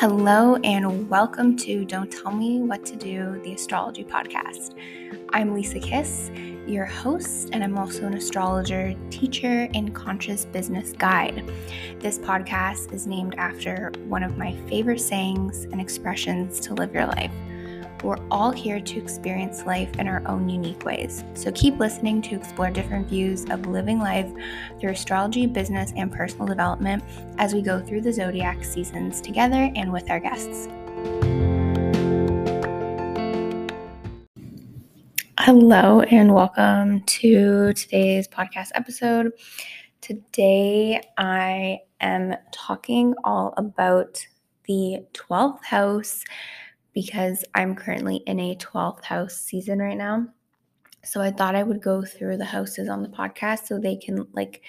Hello, and welcome to Don't Tell Me What to Do, the astrology podcast. I'm Lisa Kiss, your host, and I'm also an astrologer, teacher, and conscious business guide. This podcast is named after one of my favorite sayings and expressions to live your life. We're all here to experience life in our own unique ways. So keep listening to explore different views of living life through astrology, business, and personal development as we go through the zodiac seasons together and with our guests. Hello, and welcome to today's podcast episode. Today, I am talking all about the 12th house because I'm currently in a 12th house season right now. So I thought I would go through the houses on the podcast so they can like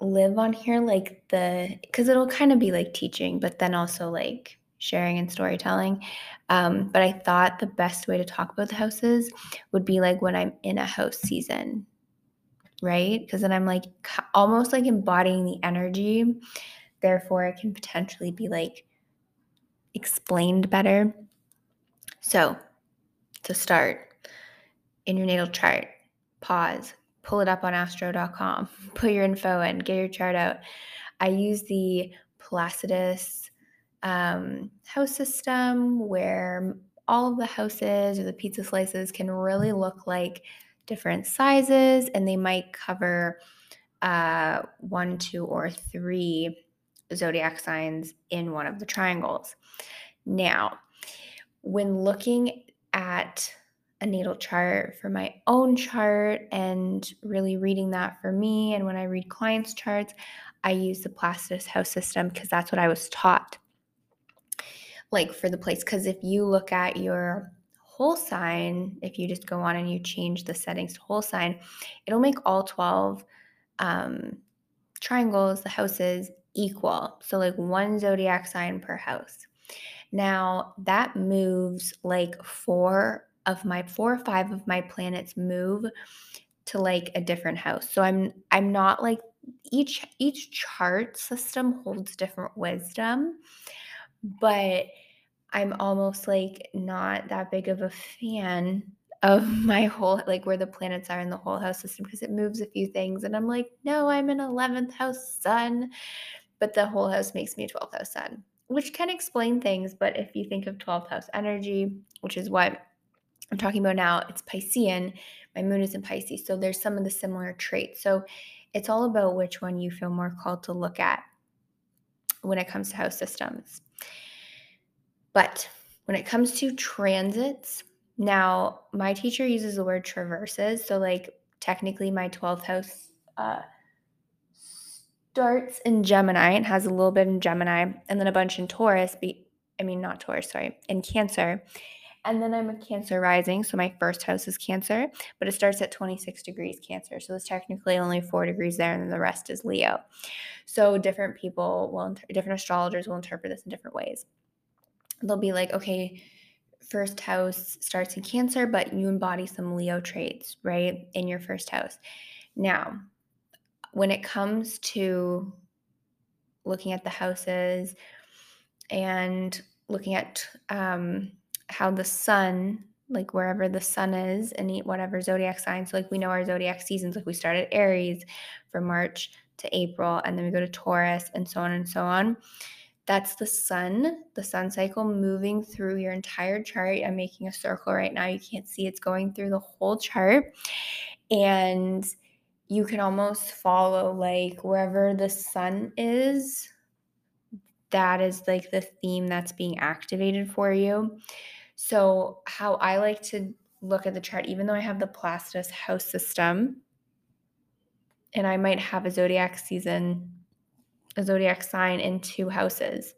live on here like the because it'll kind of be like teaching but then also like sharing and storytelling. Um, but i thought the best way to talk about the houses would be like when i'm in a house season right? Because then i'm like almost like embodying the energy. Therefore it can potentially be like explained better. So, to start, in your natal chart, pause, pull it up on astro.com, put your info in, get your chart out. I use the Placidus um, house system where all of the houses or the pizza slices can really look like different sizes and they might cover uh, one, two, or three zodiac signs in one of the triangles. Now, when looking at a natal chart for my own chart and really reading that for me, and when I read clients' charts, I use the Placidus house system because that's what I was taught. Like for the place, because if you look at your whole sign, if you just go on and you change the settings to whole sign, it'll make all 12 um, triangles, the houses, equal. So, like one zodiac sign per house. Now, that moves like four of my four or five of my planets move to like a different house. So I'm I'm not like each each chart system holds different wisdom, but I'm almost like not that big of a fan of my whole like where the planets are in the whole house system because it moves a few things and I'm like, no, I'm an 11th house sun but the whole house makes me a 12th house sun, which can explain things. But if you think of 12th house energy, which is what I'm talking about now, it's Piscean. My moon is in Pisces. So there's some of the similar traits. So it's all about which one you feel more called to look at when it comes to house systems. But when it comes to transits, now my teacher uses the word traverses. So, like, technically, my 12th house uh, starts in Gemini and has a little bit in Gemini and then a bunch in Taurus. Be, I mean, not Taurus, sorry, in Cancer. And then I'm a Cancer rising. So my first house is Cancer, but it starts at 26 degrees Cancer. So it's technically only four degrees there, and then the rest is Leo. So different people will, different astrologers will interpret this in different ways. They'll be like, okay, first house starts in Cancer, but you embody some Leo traits, right, in your first house. Now, when it comes to looking at the houses and looking at um, how the sun like wherever the sun is and whatever zodiac sign so like we know our zodiac seasons like we start at aries from march to april and then we go to taurus and so on and so on. That's the sun the sun cycle moving through your entire chart. I'm making a circle right now. You can't see it's going through the whole chart. And you can almost follow like wherever the sun is that is like the theme that's being activated for you. So how i like to look at the chart even though i have the placidus house system and i might have a zodiac season a zodiac sign in two houses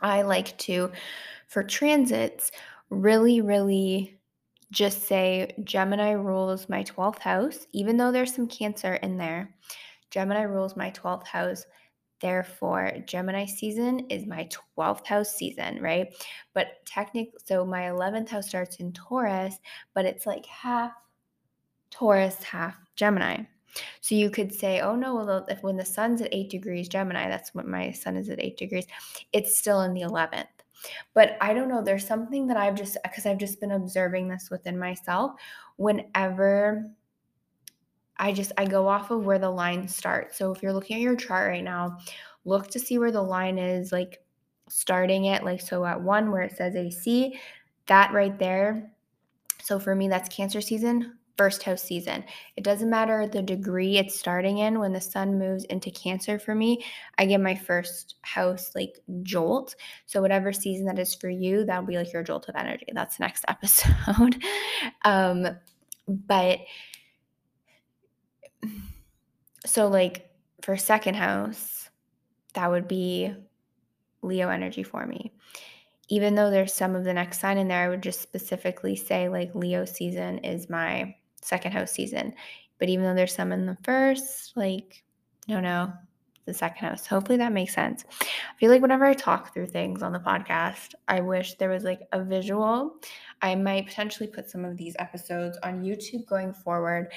i like to for transits really really just say Gemini rules my 12th house, even though there's some Cancer in there. Gemini rules my 12th house. Therefore, Gemini season is my 12th house season, right? But technically, so my 11th house starts in Taurus, but it's like half Taurus, half Gemini. So you could say, oh no, well, if when the sun's at eight degrees Gemini, that's what my sun is at eight degrees, it's still in the 11th. But I don't know, there's something that I've just, because I've just been observing this within myself. Whenever I just, I go off of where the line starts. So if you're looking at your chart right now, look to see where the line is, like starting it, like so at one where it says AC, that right there. So for me, that's Cancer season first house season. It doesn't matter the degree it's starting in. When the sun moves into Cancer for me, I get my first house like jolt. So, whatever season that is for you, that'll be like your jolt of energy. That's the next episode. um, but so, like for second house, that would be Leo energy for me even though there's some of the next sign in there, I would just specifically say like Leo season is my second house season. But even though there's some in the first, like, no, no, the second house. Hopefully that makes sense. I feel like whenever I talk through things on the podcast, I wish there was like a visual. I might potentially put some of these episodes on YouTube going forward.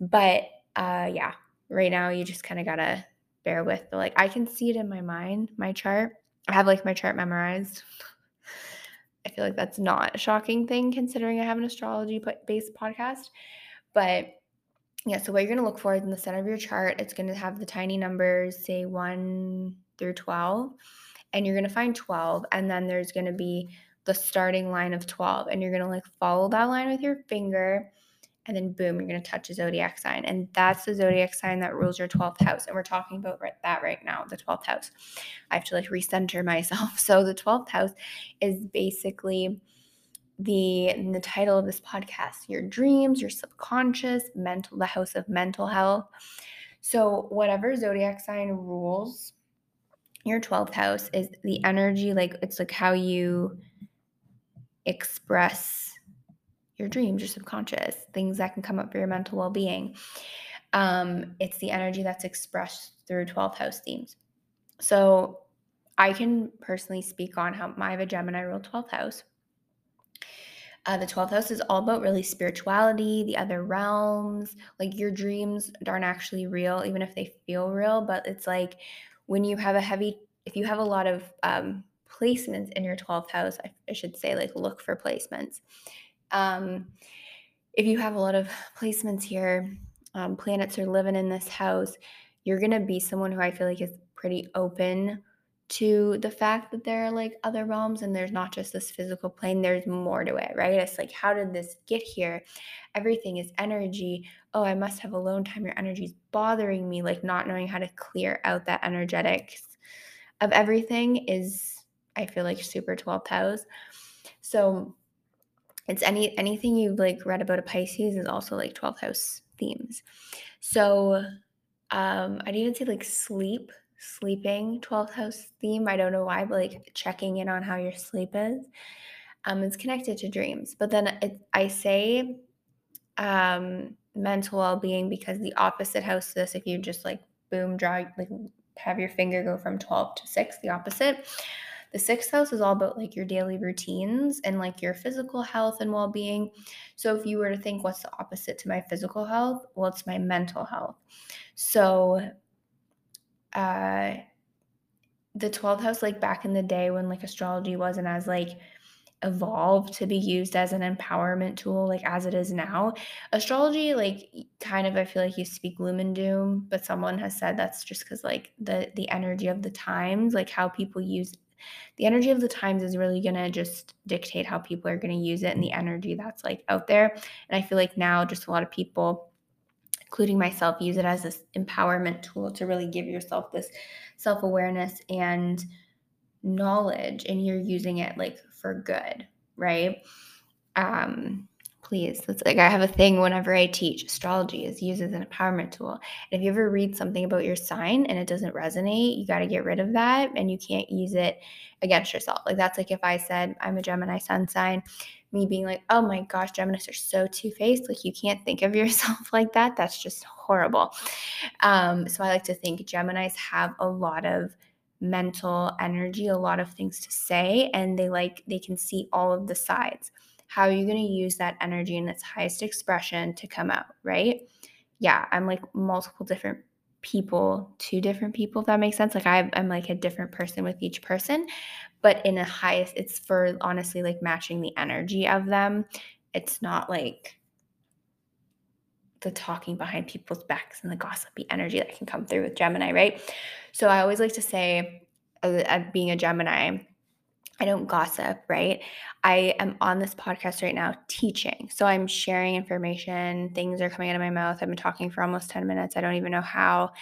But uh yeah, right now you just kind of gotta bear with but like I can see it in my mind, my chart. I have like my chart memorized. I feel like that's not a shocking thing considering I have an astrology based podcast. But yeah, so what you're going to look for is in the center of your chart, it's going to have the tiny numbers, say 1 through 12, and you're going to find 12. And then there's going to be the starting line of 12, and you're going to like follow that line with your finger. And then boom, you're going to touch a zodiac sign. And that's the zodiac sign that rules your 12th house. And we're talking about that right now, the 12th house. I have to like recenter myself. So the 12th house is basically the the title of this podcast your dreams your subconscious mental the house of mental health. So whatever zodiac sign rules your 12th house is the energy like it's like how you express your dreams your subconscious things that can come up for your mental well-being. Um it's the energy that's expressed through 12th house themes. So i can personally speak on how a gemini rule 12th house uh, the 12th house is all about really spirituality, the other realms. Like your dreams aren't actually real, even if they feel real. But it's like when you have a heavy, if you have a lot of um, placements in your 12th house, I, I should say, like look for placements. Um, if you have a lot of placements here, um, planets are living in this house, you're going to be someone who I feel like is pretty open to the fact that there are like other realms and there's not just this physical plane, there's more to it, right? It's like, how did this get here? Everything is energy. Oh, I must have alone time. Your energy is bothering me. Like, not knowing how to clear out that energetics of everything is, I feel like, super 12th house. So, it's any anything you've like read about a Pisces is also like 12th house themes. So, um, I'd even say like sleep sleeping 12th house theme. I don't know why, but like checking in on how your sleep is. Um, it's connected to dreams. But then it, I say um, mental well being because the opposite house to this, if you just like boom, draw, like have your finger go from 12 to 6, the opposite. The sixth house is all about like your daily routines and like your physical health and well being. So, if you were to think, what's the opposite to my physical health? Well, it's my mental health. So, uh the 12th house like back in the day when like astrology wasn't as like evolved to be used as an empowerment tool like as it is now astrology like kind of i feel like used to be gloom and doom but someone has said that's just because like the the energy of the times like how people use the energy of the times is really going to just dictate how people are going to use it and the energy that's like out there and i feel like now just a lot of people including myself, use it as this empowerment tool to really give yourself this self awareness and knowledge, and you're using it like for good, right? Um, please, it's like I have a thing whenever I teach astrology is used as an empowerment tool. And if you ever read something about your sign and it doesn't resonate, you got to get rid of that and you can't use it against yourself. Like that's like if I said I'm a Gemini sun sign me being like, oh my gosh, Geminis are so two faced. Like, you can't think of yourself like that. That's just horrible. Um, so, I like to think Geminis have a lot of mental energy, a lot of things to say, and they like, they can see all of the sides. How are you going to use that energy in its highest expression to come out, right? yeah, I'm like multiple different people to different people, if that makes sense. Like I, I'm like a different person with each person, but in a highest, it's for honestly like matching the energy of them. It's not like the talking behind people's backs and the gossipy energy that can come through with Gemini, right? So I always like to say, uh, being a Gemini, I don't gossip, right? I am on this podcast right now teaching. So I'm sharing information. Things are coming out of my mouth. I've been talking for almost 10 minutes. I don't even know how.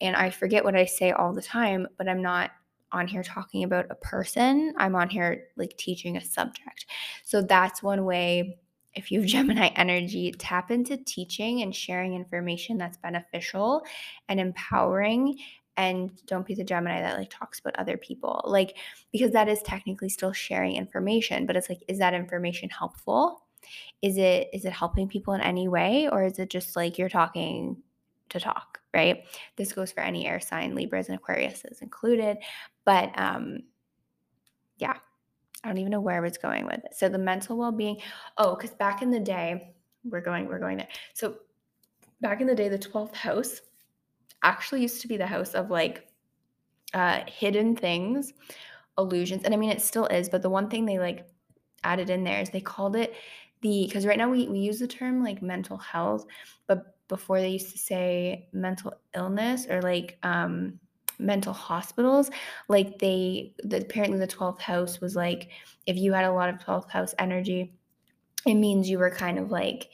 And I forget what I say all the time, but I'm not on here talking about a person. I'm on here like teaching a subject. So that's one way if you have Gemini energy, tap into teaching and sharing information that's beneficial and empowering. And don't be the Gemini that like talks about other people. Like, because that is technically still sharing information, but it's like, is that information helpful? Is it is it helping people in any way? Or is it just like you're talking to talk, right? This goes for any air sign, Libras and Aquarius is included. But um yeah, I don't even know where I was going with it. So the mental well-being. Oh, because back in the day, we're going, we're going there. So back in the day, the 12th house actually used to be the house of like uh hidden things, illusions. And I mean it still is, but the one thing they like added in there is they called it the because right now we, we use the term like mental health, but before they used to say mental illness or like um mental hospitals like they the, apparently the 12th house was like if you had a lot of 12th house energy it means you were kind of like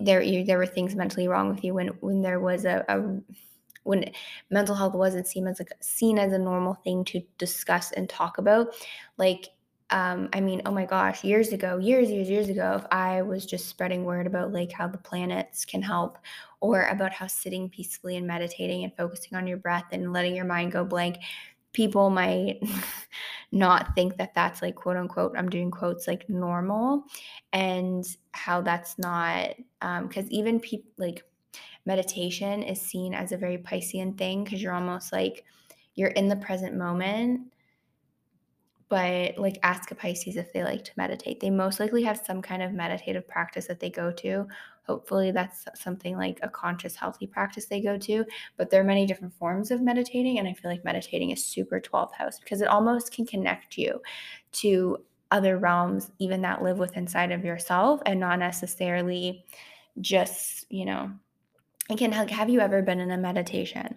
there you, there were things mentally wrong with you when when there was a, a when mental health wasn't seen as a seen as a normal thing to discuss and talk about like um, I mean, oh my gosh, years ago, years, years, years ago, if I was just spreading word about like how the planets can help or about how sitting peacefully and meditating and focusing on your breath and letting your mind go blank, people might not think that that's like quote unquote, I'm doing quotes like normal and how that's not, because um, even people like meditation is seen as a very Piscean thing because you're almost like, you're in the present moment but like ask a Pisces if they like to meditate. They most likely have some kind of meditative practice that they go to. Hopefully, that's something like a conscious, healthy practice they go to. But there are many different forms of meditating, and I feel like meditating is super 12th house because it almost can connect you to other realms, even that live within inside of yourself, and not necessarily just, you know, it can have you ever been in a meditation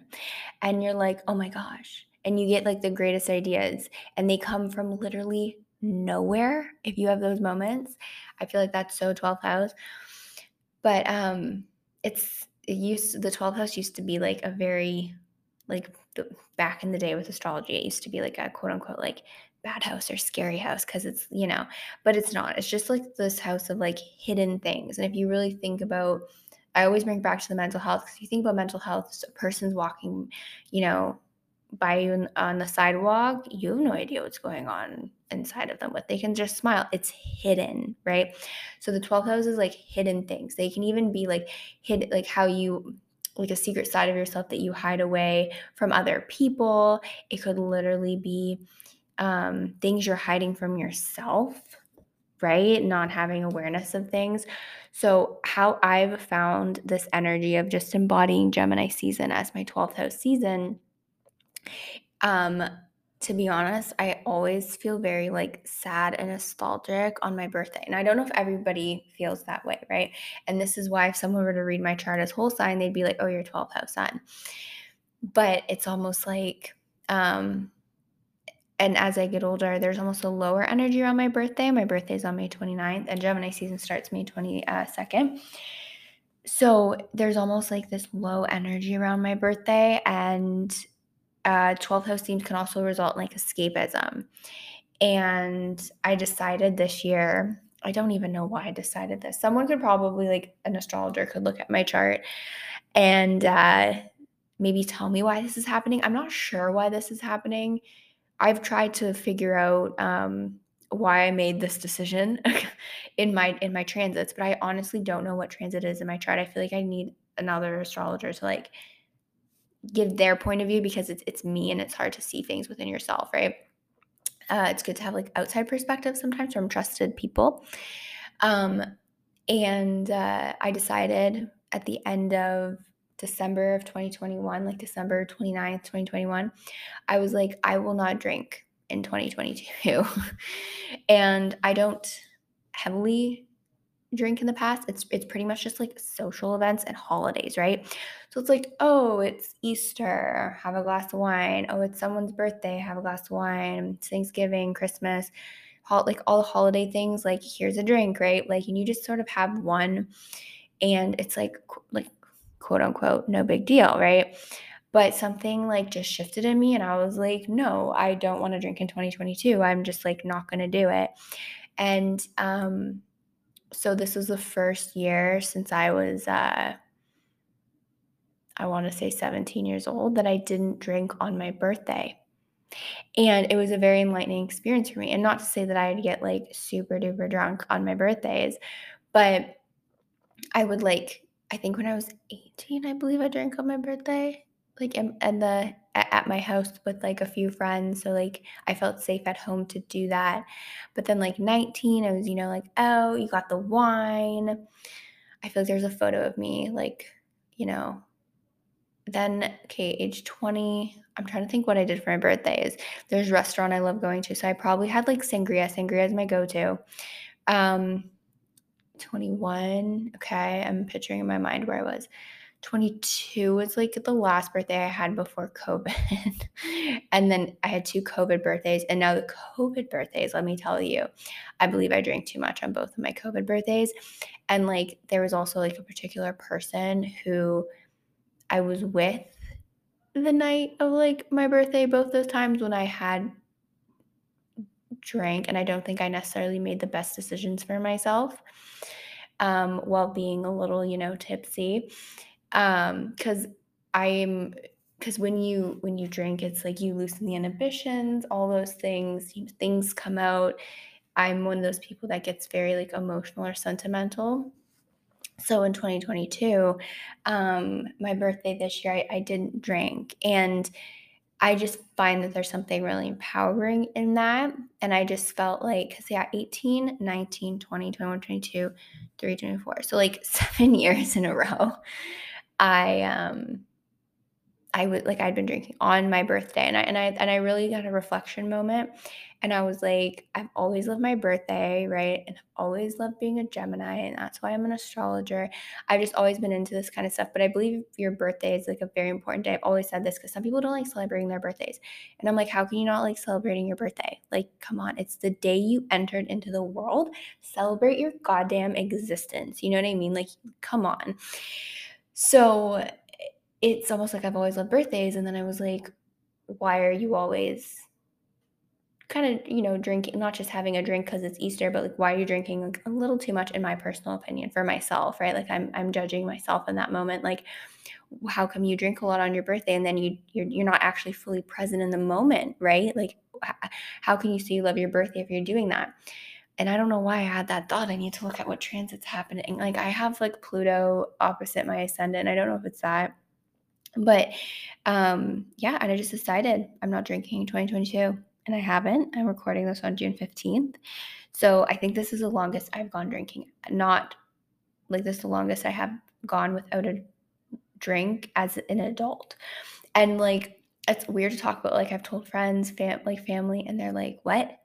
and you're like, oh my gosh, and you get like the greatest ideas and they come from literally nowhere if you have those moments? I feel like that's so 12th house. But um it's it used the 12th house used to be like a very like the, back in the day with astrology it used to be like a quote unquote like bad house or scary house because it's you know but it's not. It's just like this house of like hidden things. And if you really think about i always bring back to the mental health because you think about mental health a person's walking you know by you on the sidewalk, you have no idea what's going on inside of them, but they can just smile. It's hidden, right? So the 12th house is like hidden things. They can even be like hidden, like how you like a secret side of yourself that you hide away from other people. It could literally be um, things you're hiding from yourself, right? Not having awareness of things. So, how I've found this energy of just embodying Gemini season as my 12th house season um, to be honest, I always feel very like sad and nostalgic on my birthday. And I don't know if everybody feels that way, right? And this is why if someone were to read my chart as whole sign, they'd be like, oh, you're 12th house sun. But it's almost like, um, and as I get older, there's almost a lower energy around my birthday. My birthday is on May 29th, and Gemini season starts May 22nd. So there's almost like this low energy around my birthday. And uh, 12 house themes can also result in like escapism. And I decided this year, I don't even know why I decided this. Someone could probably, like an astrologer, could look at my chart and uh, maybe tell me why this is happening. I'm not sure why this is happening. I've tried to figure out um, why I made this decision in my in my transits, but I honestly don't know what transit is in my chart. I feel like I need another astrologer to like give their point of view because it's it's me and it's hard to see things within yourself, right? Uh, it's good to have like outside perspective sometimes from trusted people. Um, and uh, I decided at the end of December of 2021, like December 29th, 2021, I was like, I will not drink in 2022. and I don't heavily drink in the past. It's it's pretty much just like social events and holidays, right? So it's like, oh, it's Easter, have a glass of wine. Oh, it's someone's birthday, have a glass of wine. It's Thanksgiving, Christmas, like all the holiday things. Like here's a drink, right? Like and you just sort of have one, and it's like like quote unquote no big deal, right? But something like just shifted in me, and I was like, no, I don't want to drink in 2022. I'm just like not gonna do it. And um, so this was the first year since I was, uh, I want to say 17 years old, that I didn't drink on my birthday. And it was a very enlightening experience for me. And not to say that I'd get like super duper drunk on my birthdays, but I would like, I think when I was 18, I believe I drank on my birthday like and the at my house with like a few friends so like i felt safe at home to do that. But then like 19 i was you know like oh you got the wine. I feel like there's a photo of me like you know. Then okay age 20 i'm trying to think what i did for my birthday is there's a restaurant i love going to so i probably had like sangria. Sangria is my go-to. Um 21 okay i'm picturing in my mind where i was 22 was like the last birthday I had before COVID. and then I had two COVID birthdays. And now the COVID birthdays, let me tell you, I believe I drank too much on both of my COVID birthdays. And like there was also like a particular person who I was with the night of like my birthday, both those times when I had drank. And I don't think I necessarily made the best decisions for myself um, while being a little, you know, tipsy. Um because i'm because when you when you drink it's like you loosen the inhibitions all those things you, things come out. I'm one of those people that gets very like emotional or sentimental. So in 2022 um my birthday this year I, I didn't drink. And I just find that there's something really empowering in that. And I just felt like, because yeah, 18, 19, 20, 21, 22, 3, 24. So like seven years in a row. I um I would like I'd been drinking on my birthday and I and I and I really got a reflection moment and I was like I've always loved my birthday, right? And I've always loved being a Gemini and that's why I'm an astrologer. I've just always been into this kind of stuff, but I believe your birthday is like a very important day. I've always said this cuz some people don't like celebrating their birthdays. And I'm like how can you not like celebrating your birthday? Like come on, it's the day you entered into the world. Celebrate your goddamn existence. You know what I mean? Like come on. So it's almost like I've always loved birthdays. And then I was like, why are you always kind of, you know, drinking, not just having a drink because it's Easter, but like, why are you drinking like a little too much in my personal opinion for myself, right? Like I'm, I'm judging myself in that moment. Like, how come you drink a lot on your birthday and then you, you're, you're not actually fully present in the moment, right? Like, how can you say you love your birthday if you're doing that? and I don't know why I had that thought. I need to look at what transit's happening. Like I have like Pluto opposite my ascendant. I don't know if it's that. But um yeah, and I just decided I'm not drinking 2022 and I haven't. I'm recording this on June 15th. So I think this is the longest I've gone drinking. Not like this is the longest I have gone without a drink as an adult. And like it's weird to talk about like I've told friends, fam- like family and they're like, "What?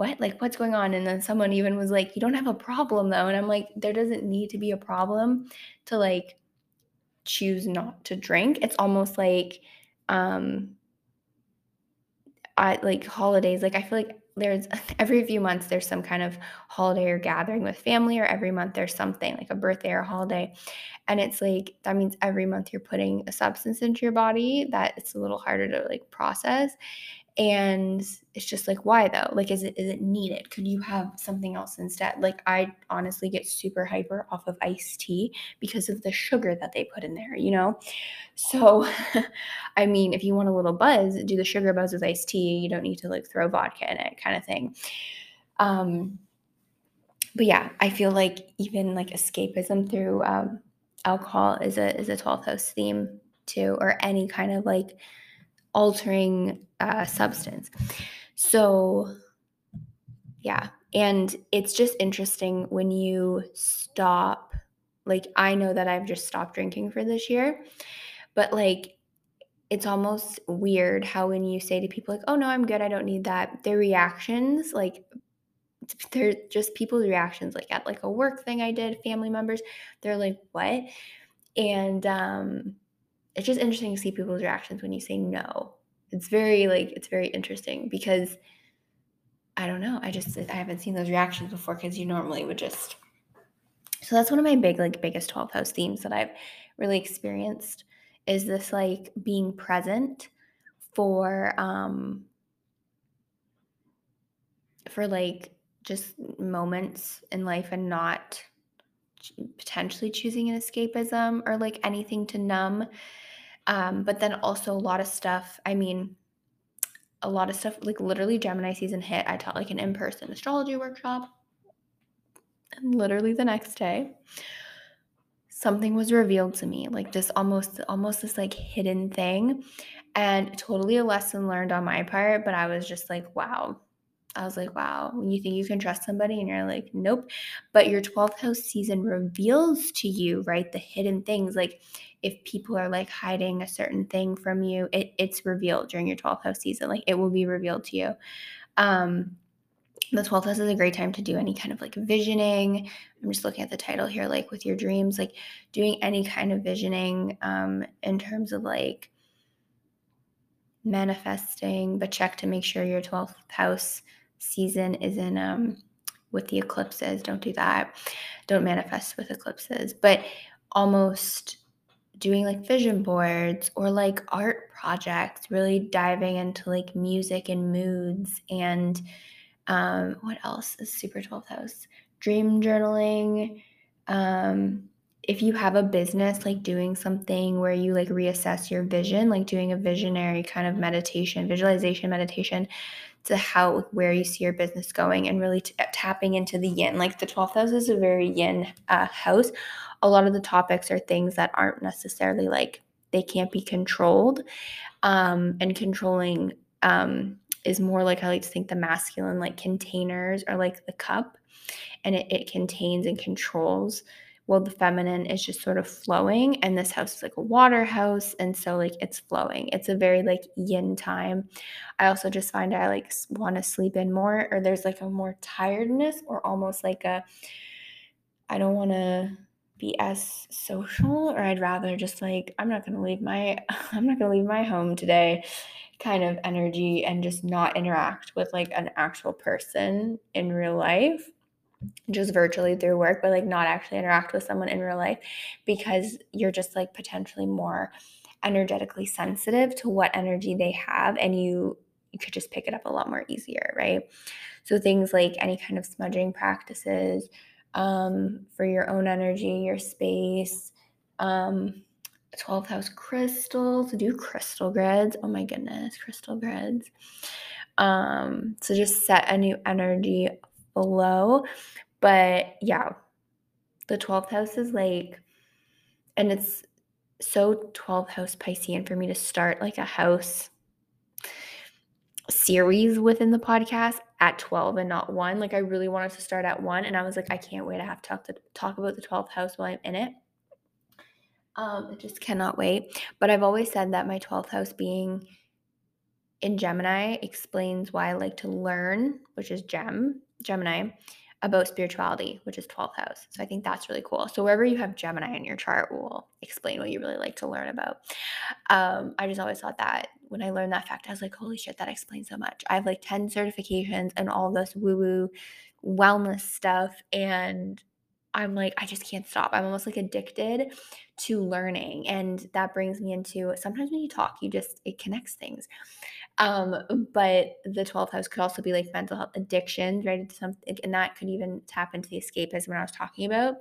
what like what's going on and then someone even was like you don't have a problem though and i'm like there doesn't need to be a problem to like choose not to drink. It's almost like um i like holidays like i feel like there's every few months there's some kind of holiday or gathering with family or every month there's something like a birthday or a holiday. And it's like that means every month you're putting a substance into your body that it's a little harder to like process and it's just like why though? Like is it is it needed? Could you have something else instead? Like i honestly get super hyper off of iced tea because of the sugar that they put in there you know? So i mean if you want a little buzz do the sugar buzz with iced tea. You don't need to like throw vodka in it kind of thing. Um but yeah i feel like even like escapism through um alcohol is a is a 12th house theme too or any kind of like altering uh, substance. So, yeah. And it's just interesting when you stop Like I know that I've just stopped drinking for this year, but like it's almost weird how when you say to people like, "Oh no, I'm good. I don't need that." Their reactions like they're just people's reactions like at like a work thing I did, family members, they're like, "What?" And um it's just interesting to see people's reactions when you say no. It's very like it's very interesting because I don't know. I just I haven't seen those reactions before because you normally would just. So that's one of my big like biggest 12th house themes that I've really experienced is this like being present for um for like just moments in life and not potentially choosing an escapism or like anything to numb um, but then also a lot of stuff. I mean, a lot of stuff like literally Gemini season hit. I taught like an in person astrology workshop. And literally the next day, something was revealed to me like this almost almost this like hidden thing and totally a lesson learned on my part but i was just like wow I was like, wow, when you think you can trust somebody and you're like, nope. But your 12th house season reveals to you, right, the hidden things. Like if people are like hiding a certain thing from you, it, it's revealed during your 12th house season. Like it will be revealed to you. Um, the 12th house is a great time to do any kind of like visioning. I'm just looking at the title here, like with your dreams, like doing any kind of visioning um, in terms of like manifesting, but check to make sure your 12th house season is in um, with the eclipses. Don't do that. Don't manifest with eclipses. But almost doing like vision boards or like art projects, really diving into like music and moods and um, what else is super 12th house? Dream journaling. Um, if you have a business, like doing something where you like reassess your vision, like doing a visionary kind of meditation, visualization meditation to how where you see your business going and really t- tapping into the yin. Like the 12th house is a very yin uh, house. A lot of the topics are things that aren't necessarily like they can't be controlled um, and controlling um, is more like i like to think the masculine like containers are like the cup and it, it contains and controls well the feminine is just sort of flowing and this house is like a water house and so like it's flowing. It's a very like yin time. I also just find i like want to sleep in more or there's like a more tiredness or almost like a i don't want to be as social or i'd rather just like i'm not going to leave my i'm not going to leave my home today kind of energy and just not interact with like an actual person in real life just virtually through work, but like not actually interact with someone in real life because you're just like potentially more energetically sensitive to what energy they have and you you could just pick it up a lot more easier, right? So things like any kind of smudging practices um, for your own energy, your space, um, 12th house crystals, do crystal grids. Oh my goodness, crystal grids. Um, so just set a new energy below. But yeah, the 12th house is like, and it's so 12th house Piscean for me to start like a house series within the podcast at 12 and not one. Like I really wanted to start at one and I was like, I can't wait. I have to talk to talk about the 12th house while I'm in it. Um, I just cannot wait. But I've always said that my 12th house being in Gemini explains why I like to learn, which is Gem, Gemini, about spirituality, which is 12th house. So I think that's really cool. So wherever you have Gemini in your chart will explain what you really like to learn about. Um, I just always thought that when I learned that fact, I was like, holy shit, that explains so much. I have like 10 certifications and all this woo-woo wellness stuff. And I'm like, I just can't stop. I'm almost like addicted to learning. And that brings me into sometimes when you talk, you just, it connects things. Um, but the 12th house could also be like mental health addictions, right? It's something, and that could even tap into the escapism when I was talking about.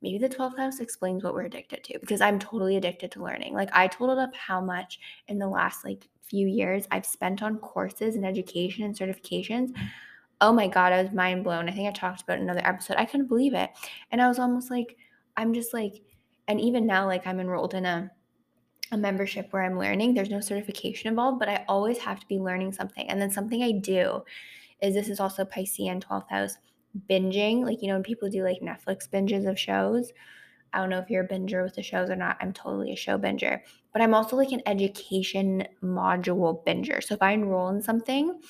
Maybe the 12th house explains what we're addicted to because I'm totally addicted to learning. Like I totaled up how much in the last like few years I've spent on courses and education and certifications. Oh my God, I was mind blown. I think I talked about another episode. I couldn't believe it. And I was almost like, I'm just like, and even now, like I'm enrolled in a a membership where I'm learning. There's no certification involved, but I always have to be learning something. And then something I do is this is also Piscean 12th house binging. Like, you know, when people do like Netflix binges of shows, I don't know if you're a binger with the shows or not. I'm totally a show binger, but I'm also like an education module binger. So if I enroll in something,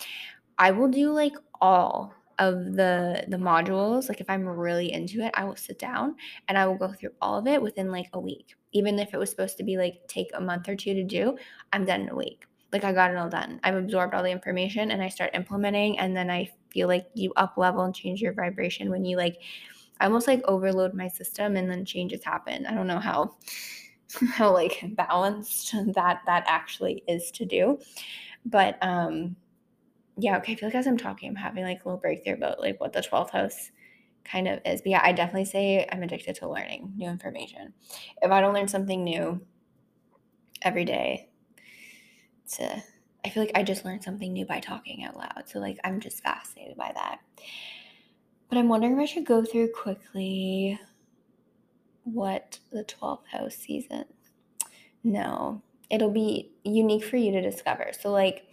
I will do like all of the the modules like if i'm really into it i will sit down and i will go through all of it within like a week even if it was supposed to be like take a month or two to do i'm done in a week like i got it all done i've absorbed all the information and i start implementing and then i feel like you up level and change your vibration when you like I almost like overload my system and then changes happen. I don't know how how like balanced that that actually is to do. But um yeah, okay, I feel like as I'm talking, I'm having like a little breakthrough about like what the 12th house kind of is. But yeah, I definitely say I'm addicted to learning new information. If I don't learn something new every day, to I feel like I just learned something new by talking out loud. So like I'm just fascinated by that. But I'm wondering if I should go through quickly what the 12th house season. No, it'll be unique for you to discover. So like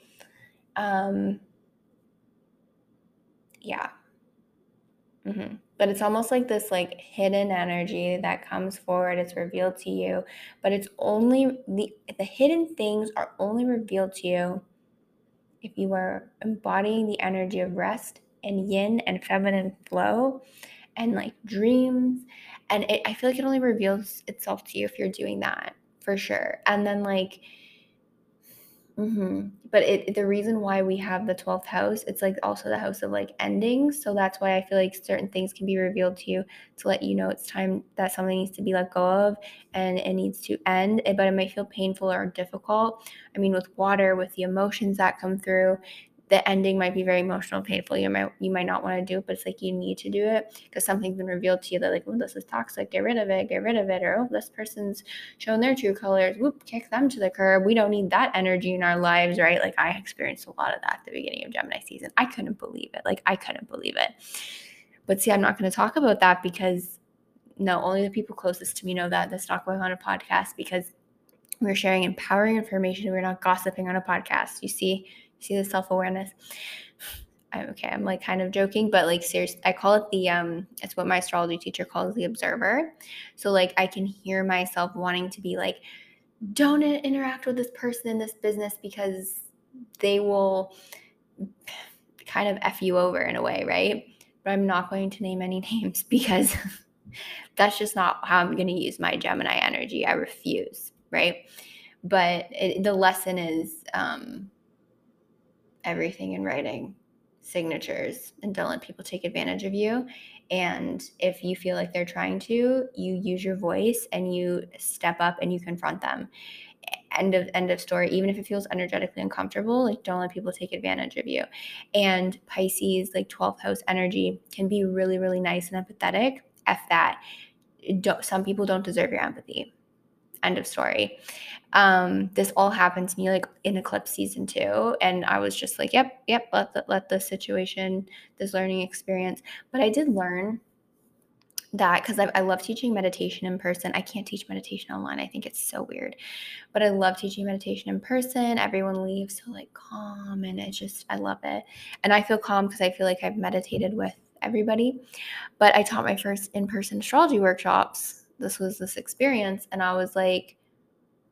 um yeah. Mm-hmm. But it's almost like this like hidden energy that comes forward. It's revealed to you, but it's only the the hidden things are only revealed to you if you are embodying the energy of rest and yin and feminine flow and like dreams and it, i feel like it only reveals itself to you if you're doing that for sure and then like mm-hmm. but it the reason why we have the 12th house it's like also the house of like endings. So that's why i feel like certain things can be revealed to you to let you know it's time that something needs to be let go of and it needs to end. But it might feel painful or difficult. I mean with water with the emotions that come through the ending might be very emotional, painful. You might you might not want to do it, but it's like you need to do it because something's been revealed to you that like, oh, this is toxic, get rid of it, get rid of it, or oh, this person's shown their true colors, whoop, kick them to the curb. We don't need that energy in our lives, right? Like I experienced a lot of that at the beginning of Gemini season. I couldn't believe it. Like I couldn't believe it. But see, I'm not going to talk about that because no, only the people closest to me know that. That's not going on a podcast because we're sharing empowering information. We're not gossiping on a podcast. You see, see the self-awareness. I'm okay i'm like kind of joking but like seriously i call it the um it's what my astrology teacher calls the observer. So like i can hear myself wanting to be like don't interact with this person in this business because they will kind of f you over in a way right? But i'm not going to name any names because that's just not how i'm going to use my gemini energy. I refuse right? But it, the lesson is um everything in writing, signatures, and don't let people take advantage of you. And if you feel like they're trying to, you use your voice and you step up and you confront them. End of end of story. Even if it feels energetically uncomfortable, like don't let people take advantage of you. And Pisces, like 12th house energy, can be really, really nice and empathetic. F that. Don't, some people don't deserve your empathy end of story. Um, this all happened to me like in eclipse season two, and I was just like, yep, yep, let the, let the situation, this learning experience. But I did learn that because I, I, love teaching meditation in person. I can't teach meditation online. I think it's so weird, but I love teaching meditation in person. Everyone leaves so like calm, and it's just I love it. And I feel calm because I feel like I've meditated with everybody. But I taught my first in person astrology workshops this was this experience and i was like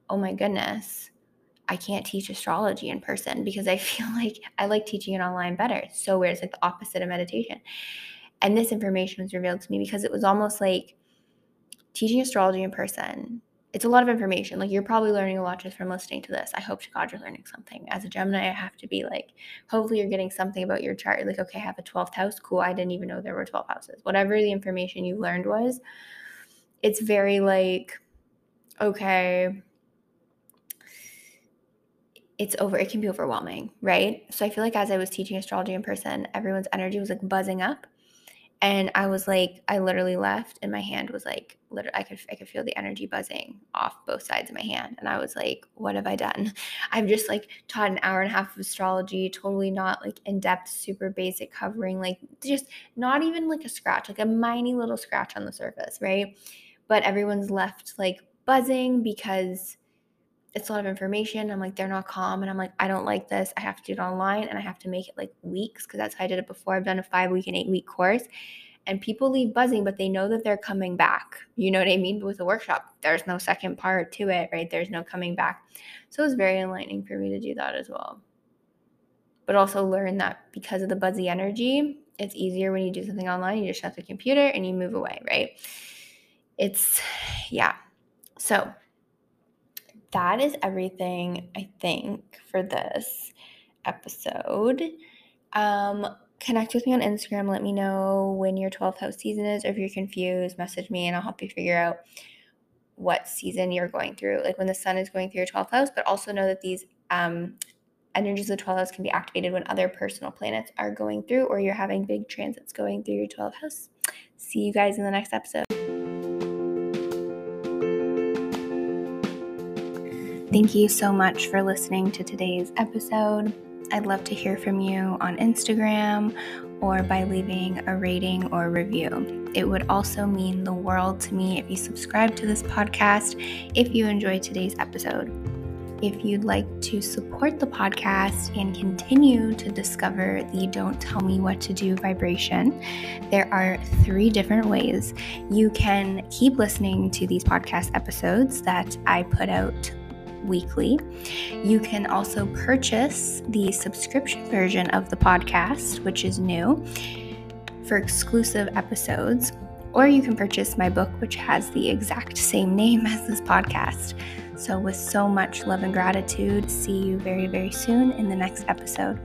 oh my goodness i can't teach astrology in person because i feel like i like teaching it online better. It's so weird it's like the opposite of meditation. And this information was revealed to me because it was almost like teaching astrology in person it's a lot of information. Like you're probably learning a lot just from listening to this. I hope to god you're learning something. As a gemini i have to be like hopefully you're getting something about your chart. You're like okay i have a 12th house. Cool i didn't even know there were 12 houses. Whatever the information you learned was it's very like, okay, it's over, it can be overwhelming, right? So I feel like as I was teaching astrology in person, everyone's energy was like buzzing up. And I was like, I literally left and my hand was like, literally, I could, I could feel the energy buzzing off both sides of my hand. And I was like, what have I done? I've just like taught an hour and a half of astrology, totally not like in depth, super basic covering, like just not even like a scratch, like a miney little scratch on the surface, right? But everyone's left like buzzing because it's a lot of information. I'm like, they're not calm. And I'm like, I don't like this. I have to do it online and I have to make it like weeks because that's how I did it before. I've done a five week and eight week course. and people leave buzzing, but they know that they're coming back. You know what I mean? But with a workshop, there's no second part to it, right? There's no coming back. So it was very enlightening for me to do that as well. But also learn that because of the buzzy energy, it's easier when you do something online. You just shut the computer and you move away, right? It's, yeah. So that is everything I think for this episode. Um, connect with me on Instagram. Let me know when your 12th house season is, or if you're confused, message me and I'll help you figure out what season you're going through, like when the sun is going through your 12th house, but also know that these um, energies of the 12th house can be activated when other personal planets are going through or you're having big transits going through your 12th house. See you guys in the next episode. Thank you so much for listening to today's episode. I'd love to hear from you on Instagram or by leaving a rating or review. It would also mean the world to me if you subscribe to this podcast if you enjoyed today's episode. If you'd like to support the podcast and continue to discover the Don't Tell Me What to Do vibration, there are three different ways. You can keep listening to these podcast episodes that I put out weekly. You can also purchase the subscription version of the podcast, which is new, for exclusive episodes. Or you can purchase my book, which has the exact same name as this podcast. So, with so much love and gratitude, see you very, very soon in the next episode.